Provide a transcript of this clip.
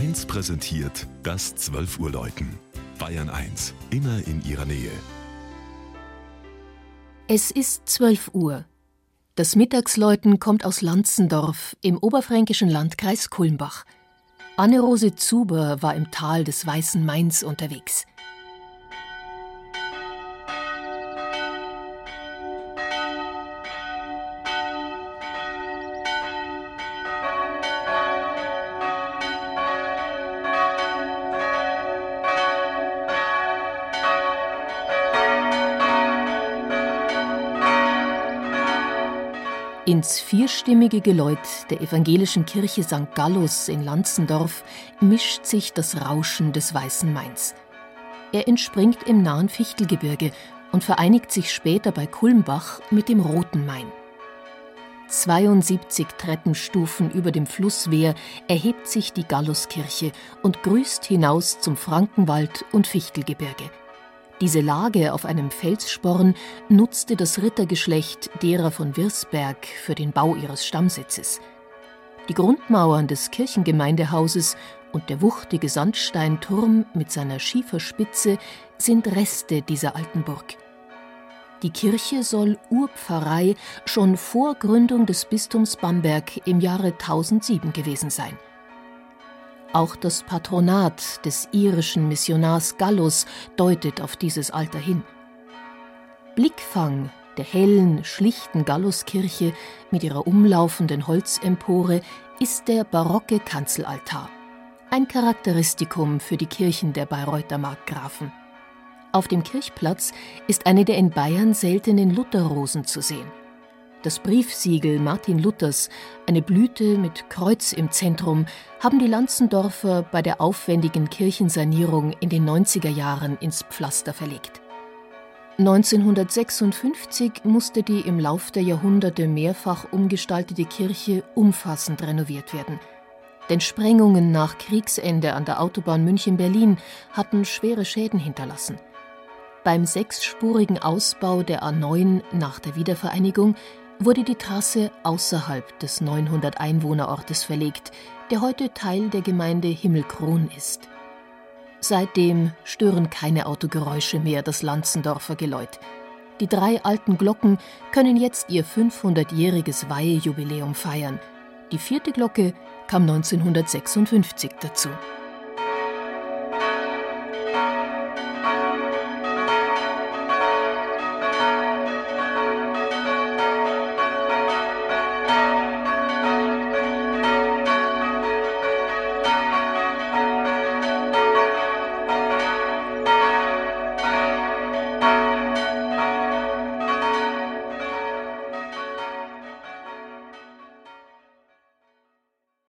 1 präsentiert das 12 Uhr Läuten. Bayern 1, immer in ihrer Nähe. Es ist 12 Uhr. Das Mittagsläuten kommt aus Lanzendorf im oberfränkischen Landkreis Kulmbach. Anne-Rose Zuber war im Tal des Weißen Mains unterwegs. Ins vierstimmige Geläut der evangelischen Kirche St. Gallus in Lanzendorf mischt sich das Rauschen des Weißen Mains. Er entspringt im nahen Fichtelgebirge und vereinigt sich später bei Kulmbach mit dem Roten Main. 72 Treppenstufen über dem Flusswehr erhebt sich die Galluskirche und grüßt hinaus zum Frankenwald und Fichtelgebirge. Diese Lage auf einem Felssporn nutzte das Rittergeschlecht derer von Wirsberg für den Bau ihres Stammsitzes. Die Grundmauern des Kirchengemeindehauses und der wuchtige Sandsteinturm mit seiner Schieferspitze sind Reste dieser alten Burg. Die Kirche soll Urpfarrei schon vor Gründung des Bistums Bamberg im Jahre 1007 gewesen sein. Auch das Patronat des irischen Missionars Gallus deutet auf dieses Alter hin. Blickfang der hellen, schlichten Galluskirche mit ihrer umlaufenden Holzempore ist der barocke Kanzelaltar. Ein Charakteristikum für die Kirchen der Bayreuther Markgrafen. Auf dem Kirchplatz ist eine der in Bayern seltenen Lutherrosen zu sehen. Das Briefsiegel Martin Luthers, eine Blüte mit Kreuz im Zentrum, haben die Lanzendorfer bei der aufwendigen Kirchensanierung in den 90er Jahren ins Pflaster verlegt. 1956 musste die im Lauf der Jahrhunderte mehrfach umgestaltete Kirche umfassend renoviert werden. Denn Sprengungen nach Kriegsende an der Autobahn München-Berlin hatten schwere Schäden hinterlassen. Beim sechsspurigen Ausbau der A9 nach der Wiedervereinigung wurde die Trasse außerhalb des 900 Einwohnerortes verlegt, der heute Teil der Gemeinde Himmelkron ist. Seitdem stören keine Autogeräusche mehr das Lanzendorfer Geläut. Die drei alten Glocken können jetzt ihr 500-jähriges Weihejubiläum feiern. Die vierte Glocke kam 1956 dazu.